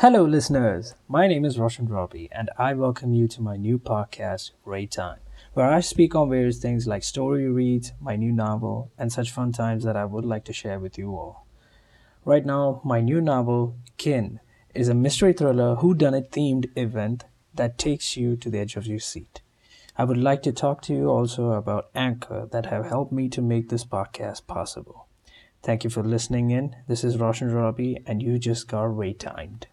Hello, listeners. My name is Roshan Robby, and I welcome you to my new podcast, RayTime, where I speak on various things like story reads, my new novel, and such fun times that I would like to share with you all. Right now, my new novel, Kin, is a mystery thriller whodunit themed event that takes you to the edge of your seat. I would like to talk to you also about Anchor that have helped me to make this podcast possible. Thank you for listening in. This is Roshan Robby, and you just got Ray timed.